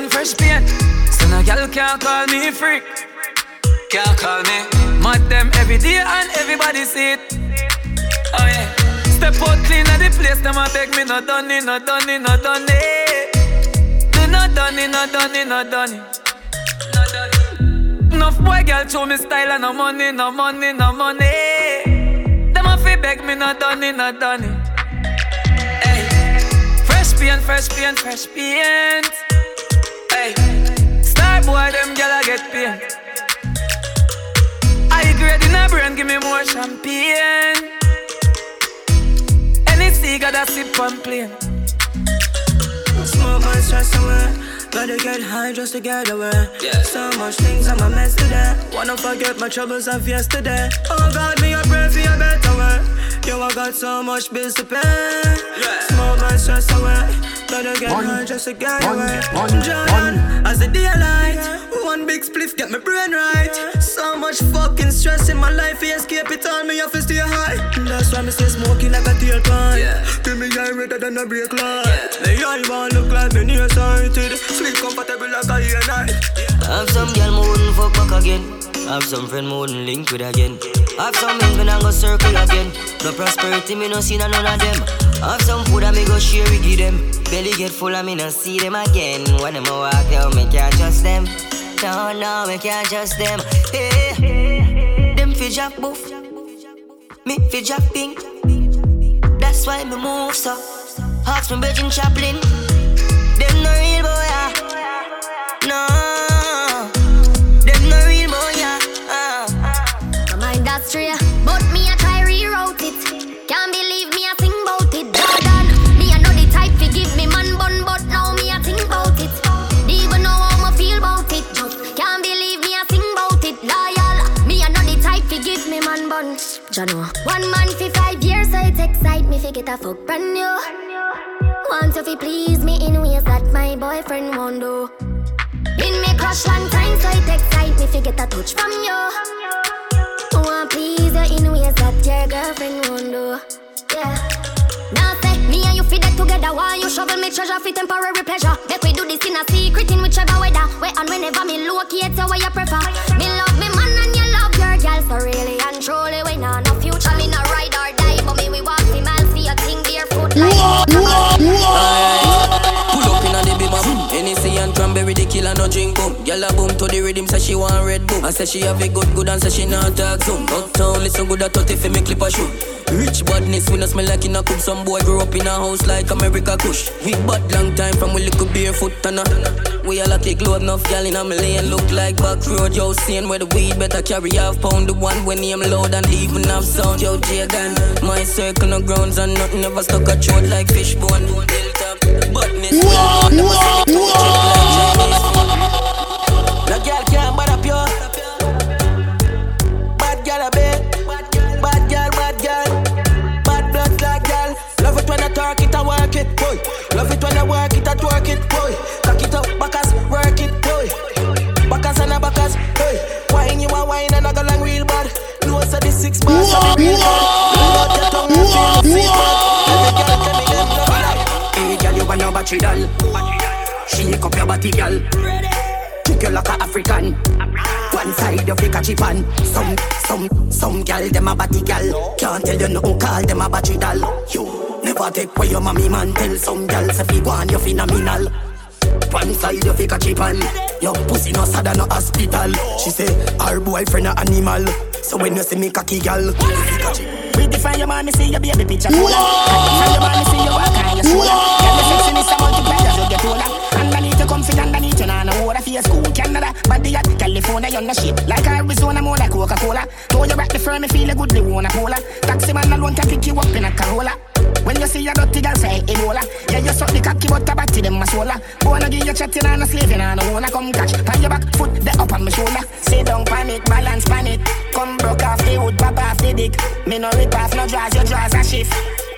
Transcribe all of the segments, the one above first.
Than fresh paint. So no girl can't call me freak. Can't call me. Mad them every day and everybody see it. Oh yeah. Step out clean at the place, them a beg me no done it, no done it, no done it. Do not done it, no done it, no done it. Enough boy girl show me style and no money, no money, no money. Them a fi beg me no done it, no done it. Hey, fresh paint, fresh paint, fresh paint. Hey, star boy them gyal a get paint. I grade in a brain, give me more champagne. Any cigar that sip on plane. Smoke my stress away. Gotta get high just to get away. Yeah. So much things on my mess today. Wanna forget my troubles of yesterday. Oh God, me a pray for a better way. Yo, I got so much bills to pay. Yeah. Smoke my stress away. Gotta get One, high just get one, away. one, Jordan, as the daylight. One big spliff get my brain right. So much fucking stress in my life. We escape it all. Me have to stay high. That's why me stay smoking like a tailpipe. Yeah. Give me eye redder than a brake light. Me eye want look like me nearsighted. Sleep comfortable like a year night. Have some girl me wouldn't fuck back again. I have some friend me wouldn't link with again. Have some men me not go circle again. No prosperity me no see none of them. Have some food that me go share with give them. Belly get full and me no see them again. When them a walk out, me can't trust them. No, no, me can't trust them. Hey, them fi jack boof. Me fi jack pink. That's why me move so. Hawks from Virgin Chaplin. Them no real me to get a fuck brand new. Want to fi please me in ways that my boyfriend won't do. Been me crush long time, so it excite me to get a touch from you. Want please you in ways that your girlfriend won't do. Yeah. Now say me and you fit that together. Why you shovel me treasure for temporary pleasure? Make we do this in a secret in whichever weather. Where and whenever me locate you, where you prefer. The no drink boom. Gyal a boom to the rhythm, say she want red boom. I say she have a good good and say she not talk soon. Uptown listen good at 30 for me clip a shoot. Rich badness, we no smell like in a coop. Some boy grow up in a house like America Kush. We bad long time from we little barefoot and a. We all a take load enough gyal in a lane. Look like back road, yo, seeing where the weed better carry half pound. The one when name loud and even have sound. Yo, Jagan, my circle no grounds and nothing ever stuck a throat like fishbone. Badness, well, never see the two check like Chinese food. No girl can't bad up yo. Bad girl a bit. Bad girl, bad girl. Bad blood like girl. Love it when I talk it and work it, boy. Love it when I work it and twerk it, boy. Cock it up, backers, work it, boy. Backers and a backers, hey. Wine you a wine and I go long real bad. Close to the six bars, so the real bad. Blow your tongue and feel the bad. Every girl tell me girl, you battery doll? Shake up your body, girl. Kick you like a African. One side you fake a chip on. Some, some, some girl them a body girl. Can't tell you nothing, call them a battery doll. You never take away your mommy man. Tell some girls if you want you phenomenal. One side you fake a chip on. Your pussy no sad no hospital. She say her boyfriend a animal. So when you see me cocky girl, you fake a We define your man, me see your baby picture full of. Define your man, me see your walk and your shoulder. Get the sexiness a multiply as you get older. Underneath you comfy, underneath you nah no water for your school. Canada, body at California, you're no shit. Like Arizona, more like Coca-Cola. Throw you back the firm, me feel a good, they wanna polar. Taxi man alone can pick you up in a Corolla. When you see a dirty girl say Ebola Yeah, you suck the cocky but a batty them a sola Wanna give you chatting and a slaving and I wanna come catch. Pan your back, foot the up on my shoulder. Sit down pan it, balance panic. Come broke off the wood, pop off the dick. Me no rip off, no draws, your draws a shift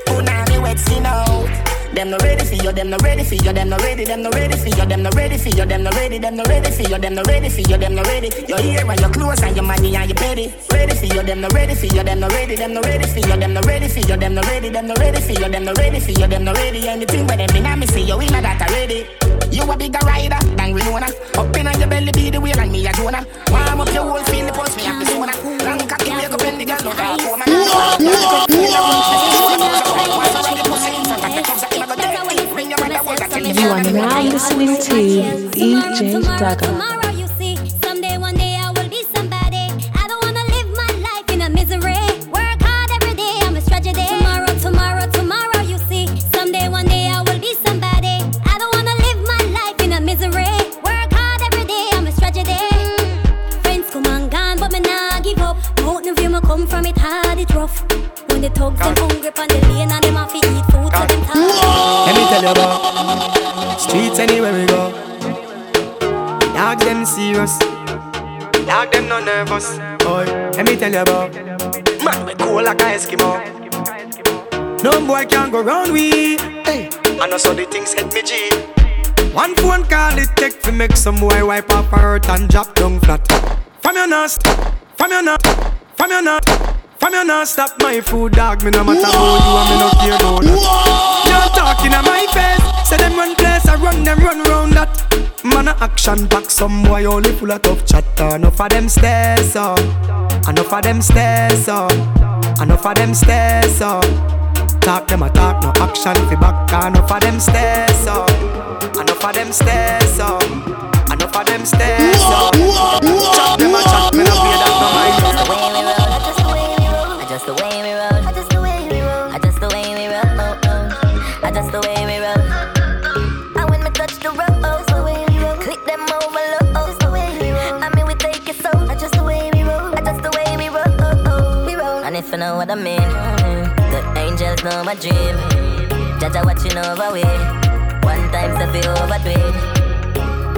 Punani wet skin out them no ready for you, them no ready for you, them no ready, them no ready for you, them no ready for you, them no ready, them no ready for you, them no ready for you, them no ready. Your ear and your clothes and your money and your petty. Ready for you, them no ready for you, them no ready, them no ready for you, them no ready for you, them no ready, them no ready for you, them no ready for you, them no ready. Anything but them in me see you in that already. You a bigger rider than Rihanna. Up in your belly be the wheel and me a Jonah. Warm up your whole the pulse me have to sooner. Long cocky wake up in the girl no talk woman. You are now listening to DJ Daggah. Tell you about man we cool like a Eskimo. No boy can go round we. Hey, I know so the things hit me G. One phone call it take to make some boy wipe up hurt and drop down flat. From your nest, from your nut, from your nut. From you not stop my food, dog. Me no matter about you, and me no care about action pack, some boy only full of tough chatter. Enough of them stairs up, enough of them stairs up, enough of them stairs up. Talk them a talk, no action fi back. Enough of them stairs up, enough of them stairs up, enough of them stairs up. Chat them a know what I mean, the angels know my dream. Jaja watching over we. One time to feel overdo.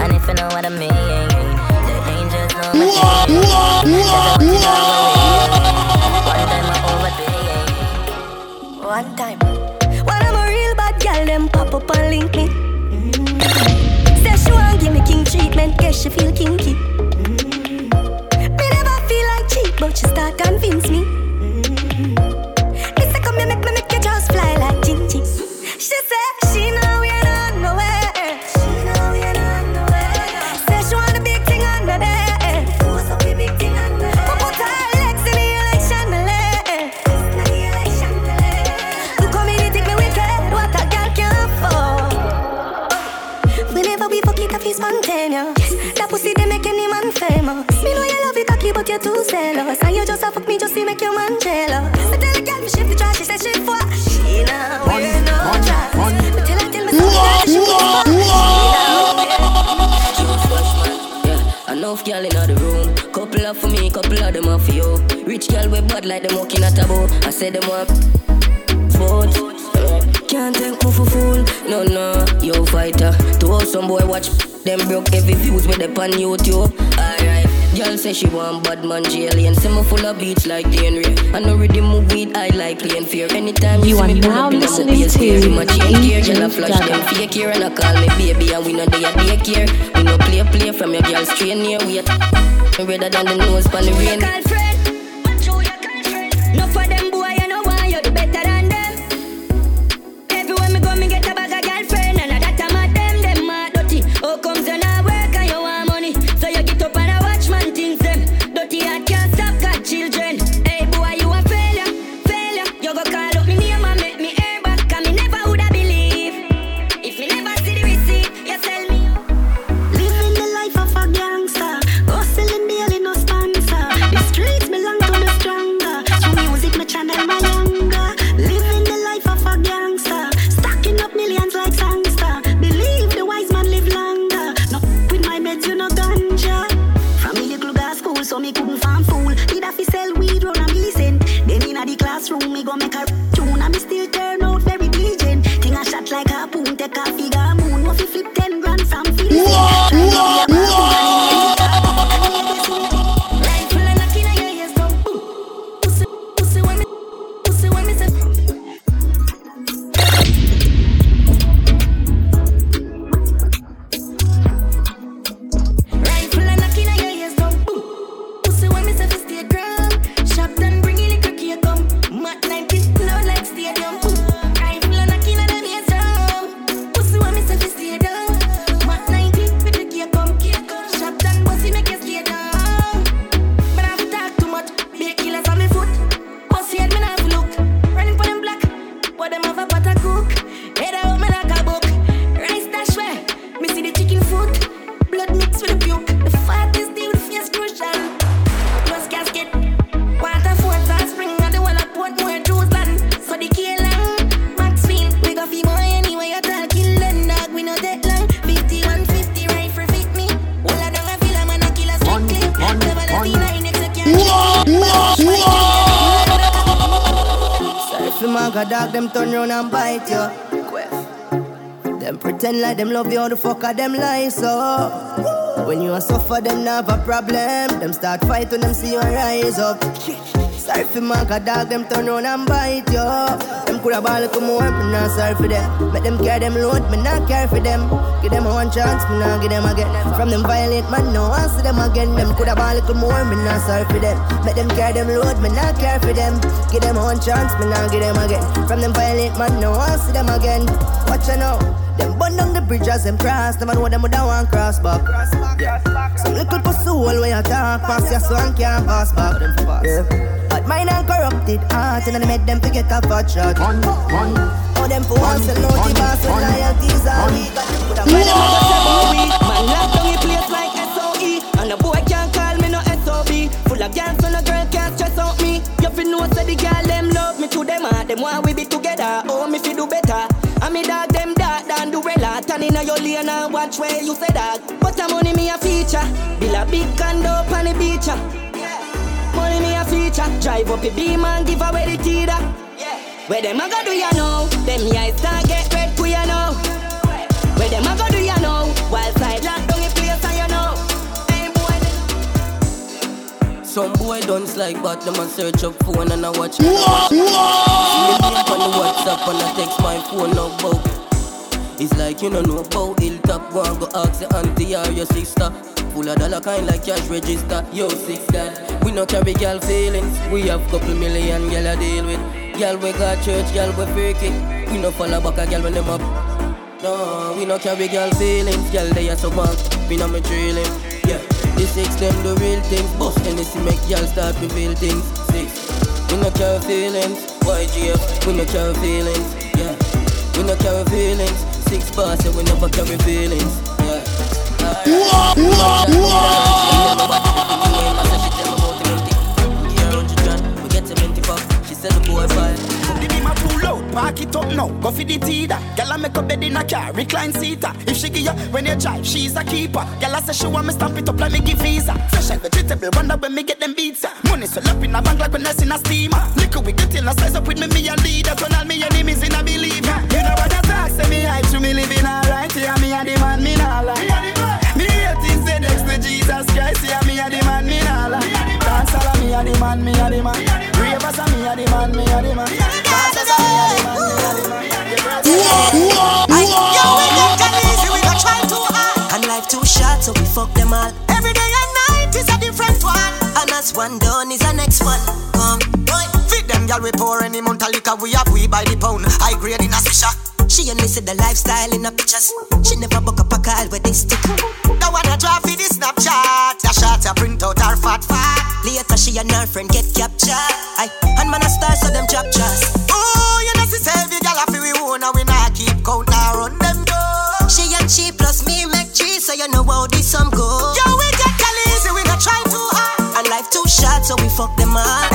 And if you know what I mean, the angels know my dream. Jaja watching over we. One time I overdo One time. When I'm a real bad girl, them pop up and link me. Mm-hmm. Say she want give me king treatment, guess she feel kinky. Mm-hmm. Me never feel like cheap, but she start convince me. But you're too zealous. And you just a fuck me just to make your man jealous. I tell a girl me shift the trash, she say she for. She now wear no dress. Me tell her tell me something, she for. Enough girl in the room, couple of for me, couple of them are for you. Rich girl with bad like them walking at a bow. I said them up, vote. Can't take me for fool, no no, yo fighter. To all some boy watch them broke every views with the pan YouTube. Alright. Girl say she want bad man alien. Say me full of beats like DNA. I know ready move weed, I like playing fear. Anytime you, you are now listening to DJ Girl flash them fake here and I call me baby and we know they are daycare. We no play play from your girl straight near wait. Redder than the nose pan the rain. Maga dog, them turn round and bite you. Them pretend like them love you, how the fuck are them lie so? When you are suffer, them have a problem. Them start fight when them see you rise up. Sorry for my god dog, them turn around and bite you. Them coulda ball little more, me not sorry for them. Make them carry them load, me not care for them. Give them one chance, me not give them again. From them violent man, no I see them again. Them coulda ball little more, me not sorry for them. Make them carry them load, me not care for them. Give them one chance, me not give them again. From them violent man, no I see them again. Watch you now. Them burn down the bridge as them cross. Them know what them would want cross back. Yeah. Some little pussy hole where you talk pass your son can't pass back. Yeah. But mine and corrupted heart and I made them forget a fat shot. One, one. Oh, them for once and naughty boss with loyalties are weak. But them could have made them we. Man down a place like SOE. And a boy can't call me no SOB. Full of girls so no girl can't stress out me. You fi know say the girl them love me to them heart. Them want we be together. Oh, me fi do better. And me dog them dark than do rela. Turn in a your lane and watch where you say dog. But I'm money me a feature. Bill a big condo on the beach. Money me a feature. Drive up a beam and give away the teeter. Where them a go do ya know? Them eyes start get red for ya know. Where them a go do ya know? Wild side lock down a place and you know. Hey boy. Some boy don't like but them a search up phone and I watch me link on the WhatsApp and I text my phone now bout. It's like you don't know about hilltop. Go and go ask your auntie or your sister. Full of dollar kind like cash register. Yo, six dad. We no carry girl feelings. We have couple million girl I deal with. Girl we got church, girl we fake it. We no follow back a girl when them up. No, we no carry girl feelings. Girl they are so bad. We no me drilling. Yeah, the six them the real things. Bust Hennessy make girl start reveal things. Six. We no carry feelings. YGF. We no carry feelings. Yeah. We no carry feelings. Six bars, so we never carry feelings. Park it up now. Go for the teeter. Girl I make a bed in a car, recline seater. If she give you when you drive, she's a keeper. Girl I say she want me stamp it up like me give visa. Fresh and vegetable, wonder when me get them beats. Money so up in a bank like when I see a steamer. Liquor we get in a size up with me, me a leader. Turn all me enemies in a believer. You know what I talk, say me hype to me living alright. Yeah, me a the man, me nah lie. Jesus Christ. Yeah, me a the man, me nah lie. Dance all me a the man, me a the man. Ravers a me a the man, me a the man. Dancers a me a the man, me a the man. Yo, we got can easy, we got try too hard. And life too short, so we fuck them all. Every day and night is a different one. And as one done is the next one. Come, boy. Feed them, girl, we pour any month of liquor, we have we by the pound. High grade in a swisher. She only see the lifestyle in the pictures. She never book up a call with this stick. The one I draw for the Snapchat. A shot, a print out her fat fat. Later, she and her friend get captured. I And man, a star, so them drop trust. Oh, you know, she say, I feel we own, and we not keep count, now run them down. She and she plus me make cheese, so you know how this some go. Yo, we get easy, we not try too hard. And life too short, so we fuck them all.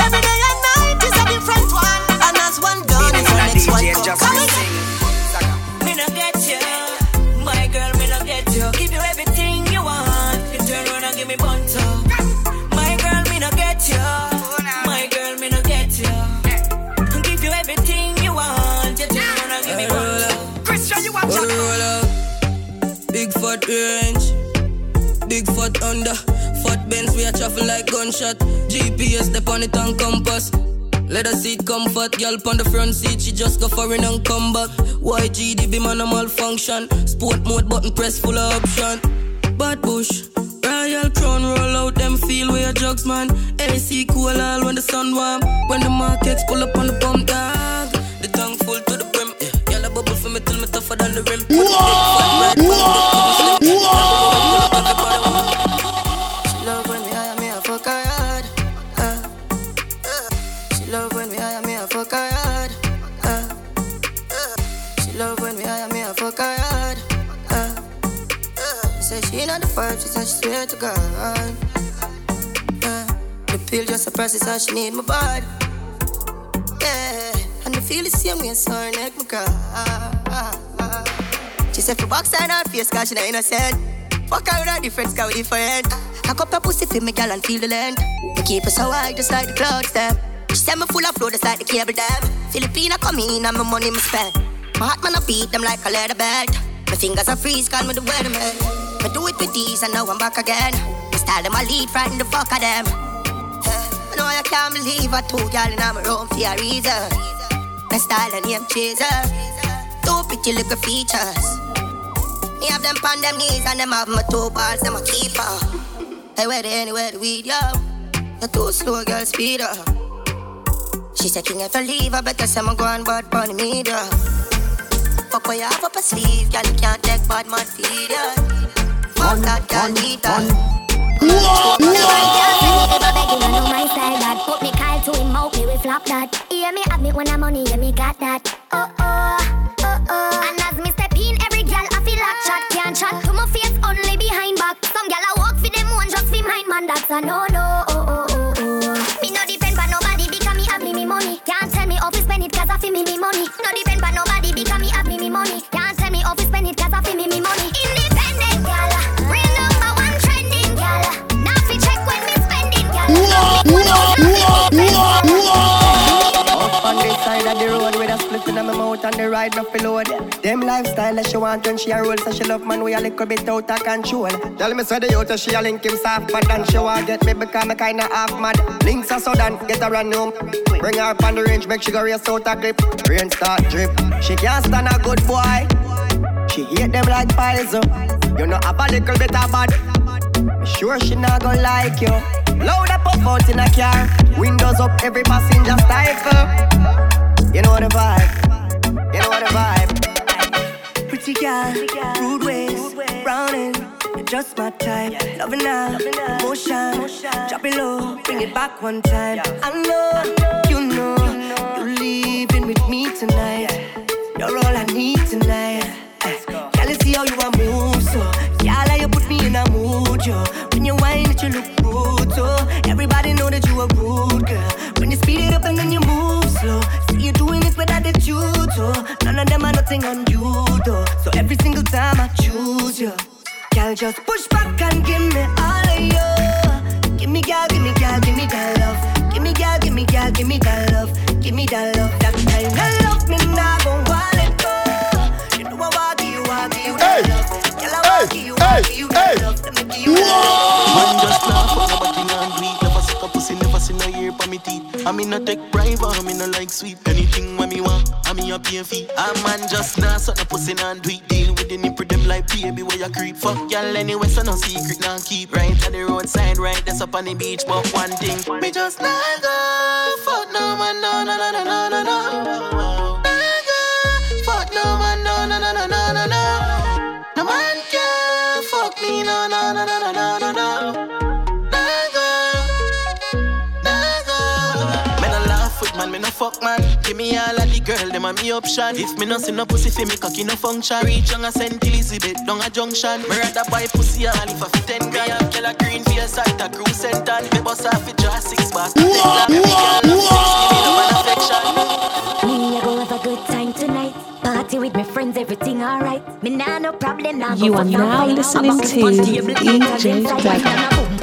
Travel like gunshot. GPS, step on it and compass. Let her seat comfort, girl on the front seat, she just go foreign and come back. YG, the be man a malfunction. Sport mode button press full of option. Bad bush, Royal Crown roll out them feel where jugs man. AC cool all when the sun warm. When the markets pull up on the pump dog. The tongue full to the brim. Yeah, a bubble for me till me tougher than the rim. Put the just how she need my body. Yeah, and the feel the same way, so her neck my cry. She said for box her not face, cause she not innocent. Fuck her with a different sky different. I cup her pussy for me, girl, and feel the length. Me keep her so high, just like the clouds, them. She said me full of flow, just like the cable dam. Filipina come in and my money me spend. My heart man I beat them like a leather belt. My fingers are freeze, call me the weatherman. I do it with these and now I'm back again. My style them I lead, frighten the fuck of them. I know I can't believe I two y'all in my room for a reason. My style and name chaser. Two pretty little features. Me have them on them knees and them have my two balls, them a keeper. Hey, where they anywhere the weed, yo? The too slow, girl, speed up. She said, King, if I leave, I better say I'm going bad bunny media. Fuck what you have up a sleeve, girl, you can't take bad man feed ya. Fuck that, girl, eat that. Flop that Hear me have me when I'm money, yeah me got that. Oh oh, oh oh And as me step every girl I feel like chat Can't chat. To my face, only behind back Some girl I walk for them one, just for mine man That's a no no, oh oh oh oh Me no depend on nobody because me have me me money. Can't tell me how to spend it cause I feel me me money. No depend of the road with a split in my mouth and the ride up load. Them lifestyle that she want when she a roll, so she love man we a little bit out of control. Tell me say the youth she a link him soft, but then she want get me because me kinda half mad. Links are sudden, get her run home. Bring her up on the range, make she go race out a clip. Rain start drip, she can't stand a good boy. She hate them like poison. Oh. You know have a little bit of bad. Sure she not gonna like you. Load up up out in a car. Windows up, every passenger stifle. You know the vibe. You know the vibe. Pretty girl, rude ways, browning. You're just my type. Loving now, motion. Drop it low, bring it back one time. I know, you know, you're leaving with me tonight. You're all I need tonight. Nothing on you, though. So every single time I choose you. Girl, just push back and give me all of you. Give me, girl, give me, girl, give me that love. Give me, girl, give me, girl, give me that love. Give me that love, I mean no take bribe, I mean no like sweet. Anything when me want, I mean a pay fee. A man just nah suck no pussy non do it. Deal with the nipple them like baby where you creep. Fuck y'all anyway, so no secret nah keep. Right at the roadside, right that's up on the beach. But one thing, me just nah go. Fuck no man, no no no no no no me no fuck man. Give me all of the girl, them a me option. If me no see no pussy, fi me cocky no function. Reach young a Saint Elizabeth down a junction. Me rather buy pussy all if I fit ten grand. Me kill a green face at a cruise center. Me bust off it draw six bars. Take love, every girl love sex, give me love and affection. Me a go have a good time tonight. Party with my friends, everything alright. Me nah no problem now. You are now listening to DJ Daggah.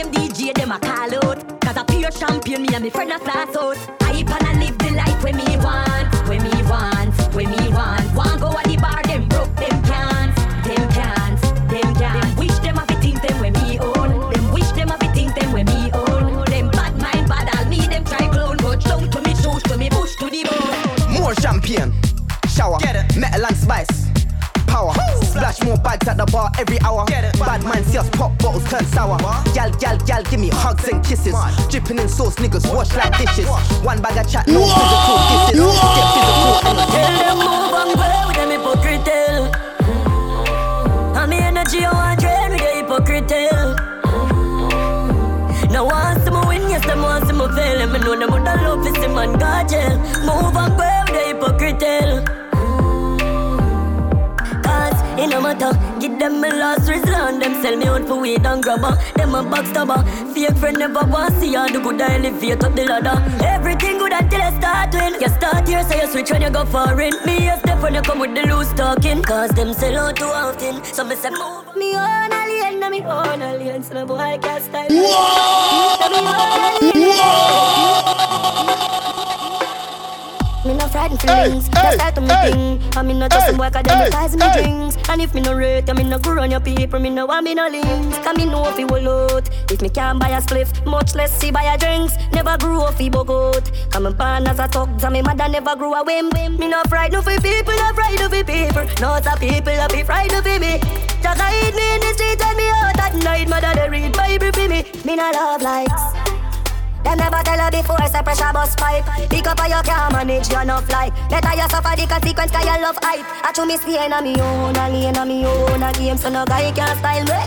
Out. Name DJ, them a call out. Cause a pure champion, me and me friend a class out. Hype and I live the life when me want, when me want, when me want. Want go at the bar, them broke, them can't, them can't, them can't. Them wish them have it think them when me own. Them wish them have it think them when me own. Them bad mind, bad, I'll need them try clone. But show to me, show to me, push to the bone. More champagne, shower, metal and spice, power. Splash more bags at the bar every hour. Bad man see us pop bottles turn sour. Gal, gal, gal, give me hugs and kisses. Dripping in sauce, niggas wash like dishes. One bag of chat, no physical kisses. Get physical and Tell them move and play with them hypocrite tell. And me energy I want drain with the hypocrite tell. Now want see me win, yes them want see me fail. And me know them woulda love to see man go jail. Move and play with the hypocrite tell. Cause it no matter Give them my last resort. Them sell me out for weed and grabber. Them a backstabber. Fake friend never want see all the good I elevate up the ladder. Everything good until I start win. You start here, so you switch when you go foreign. Me a step when you come with the loose talking. Cause them sell out too often. So me say move. Me on alien, na me on alien. So no boy I can't style. Whoa! Whoa! Frightened feelings, hey, just start to me thing. I mean not just some work, I democratize me hey. drinks. And if me no rate, I mean no go on your people, me no want me no links. Cause me know if you will out. If me can't buy a spliff, much less see buy a drinks. Never grew up fi bogot. Come and born as a thug, and me mother never grew a whim. Me no frightened for people, no frightened for people. Not a people, I be frightened for me. Just hide me in the street and me out at night. Mother they read Bible for me. Me no love likes. Them never tell her before, say pressure bus pipe. Pick up how you can manage your enough life. Better you suffer the consequence cause you love hype. I chew me staying on me own, a lane on me own, a game so no guy can style me.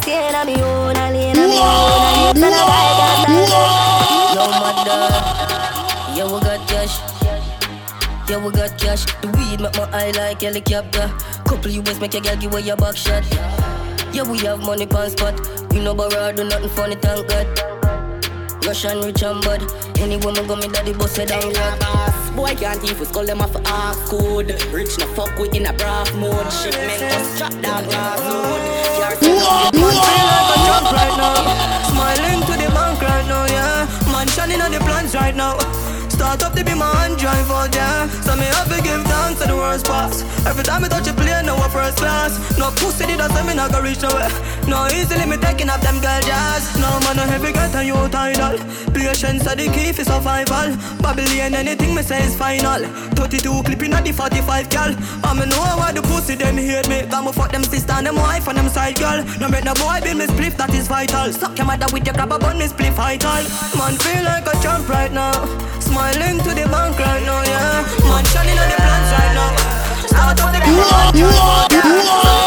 Staying on me own, a lane on me own, a game so no guy can style me. Yo mother, yeah we got cash. Yeah we got cash. The weed make my eye like helicopter. Couple US make your girl give away your back shot. Yeah we have money pan spot. We no borrow do nothing funny thank God. Russian rich and bad. Any woman go me daddy boss down like ass. Boy can't even skull them off ass code. Rich no fuck with in a braff mode. Shipment just drop down glass mode. Man feel like a jump right now. Smiling to the bank right now, yeah. Man shining on the plans right now. Start up to be my hand drive out there. So me have to give thanks to the worst pass. Every time I touch a plane, now a first class. No pussy did that me not go reach nowhere. No easily me taking up them girl jazz. No man, I heavy get a you title. Patience are the key for survival. Babylon, anything me say is final. 32 clipping at the 45 gal. I me know why the pussy them hate me. Got me fuck them sister and them wife and them side girl. No make no boy be me spliff, that is vital. Suck your mother with your grab a bun, me spliff vital. Man feel like a champ right now. Smiling to the bank right now, yeah. Man, shining on the plants right now. Out up the. Whoa, whoa, whoa.